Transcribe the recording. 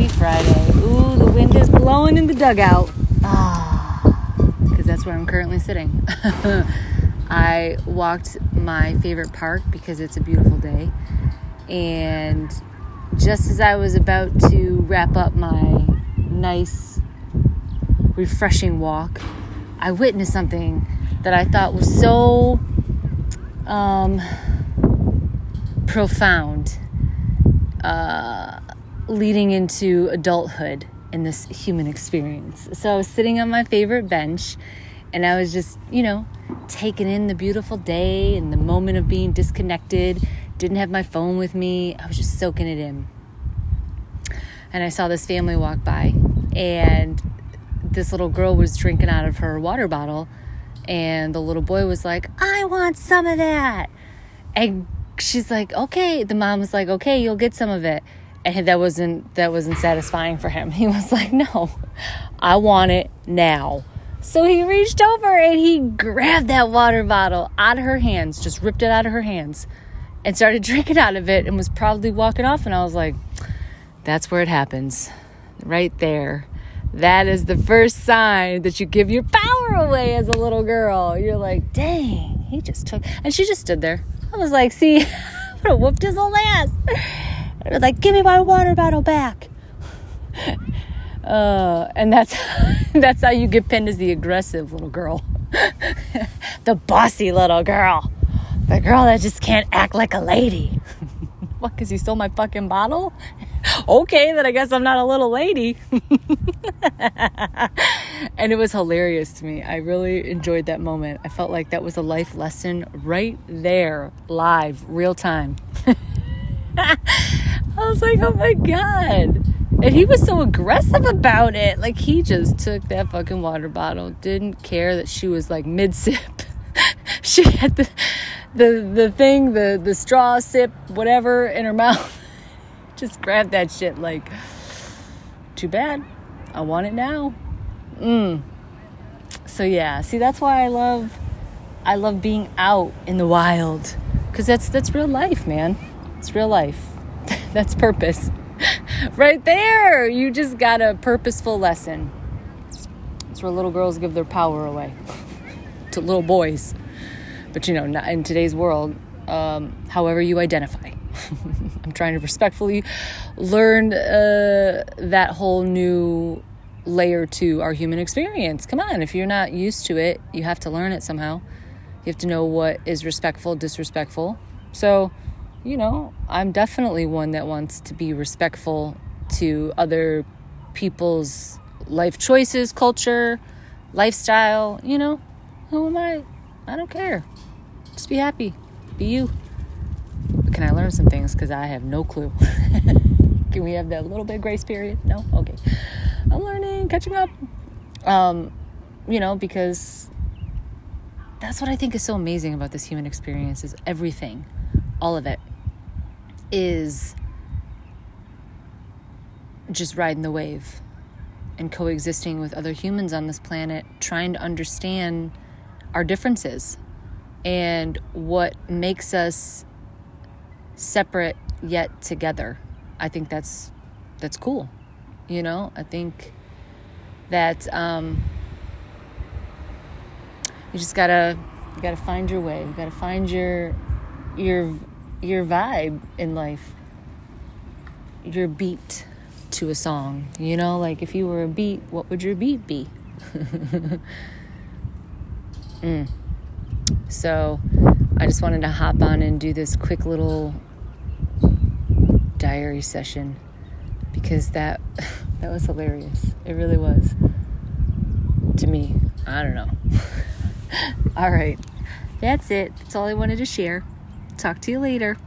Happy Friday. Ooh, the wind is blowing in the dugout. Ah, because that's where I'm currently sitting. I walked my favorite park because it's a beautiful day. And just as I was about to wrap up my nice, refreshing walk, I witnessed something that I thought was so um, profound. Uh, leading into adulthood in this human experience. So I was sitting on my favorite bench and I was just, you know, taking in the beautiful day and the moment of being disconnected. Didn't have my phone with me. I was just soaking it in. And I saw this family walk by and this little girl was drinking out of her water bottle and the little boy was like, "I want some of that." And she's like, "Okay." The mom was like, "Okay, you'll get some of it." And that wasn't that wasn't satisfying for him. He was like, "No, I want it now." So he reached over and he grabbed that water bottle out of her hands, just ripped it out of her hands, and started drinking out of it, and was proudly walking off. And I was like, "That's where it happens, right there." That is the first sign that you give your power away as a little girl. You're like, dang, he just took, and she just stood there. I was like, see, I would have whooped his old ass like, give me my water bottle back. uh, and that's that's how you get pinned as the aggressive little girl, the bossy little girl, the girl that just can't act like a lady. what? Because you stole my fucking bottle? okay, then I guess I'm not a little lady. and it was hilarious to me. I really enjoyed that moment. I felt like that was a life lesson right there, live, real time. Was like, oh my God. And he was so aggressive about it. Like, he just took that fucking water bottle, didn't care that she was like mid sip. she had the, the, the thing, the, the straw sip, whatever, in her mouth. just grabbed that shit like, too bad. I want it now. Mm. So yeah, see that's why I love I love being out in the wild cuz that's that's real life, man. It's real life. That's purpose. right there. You just got a purposeful lesson. It's where little girls give their power away to little boys. But you know, not in today's world, um, however you identify. I'm trying to respectfully learn uh, that whole new layer to our human experience. Come on, if you're not used to it, you have to learn it somehow. You have to know what is respectful, disrespectful. So, you know, I'm definitely one that wants to be respectful to other people's life choices, culture, lifestyle. You know, who am I? I don't care. Just be happy. Be you. But can I learn some things? Because I have no clue. can we have that little bit of grace period? No? Okay. I'm learning, catching up. Um, you know, because that's what I think is so amazing about this human experience is everything, all of it is just riding the wave and coexisting with other humans on this planet, trying to understand our differences and what makes us separate yet together. I think that's that's cool. You know, I think that um, you just gotta you gotta find your way. You gotta find your your your vibe in life, your beat to a song. You know, like if you were a beat, what would your beat be? mm. So I just wanted to hop on and do this quick little diary session because that that was hilarious. It really was. To me, I don't know. all right. That's it. That's all I wanted to share. Talk to you later.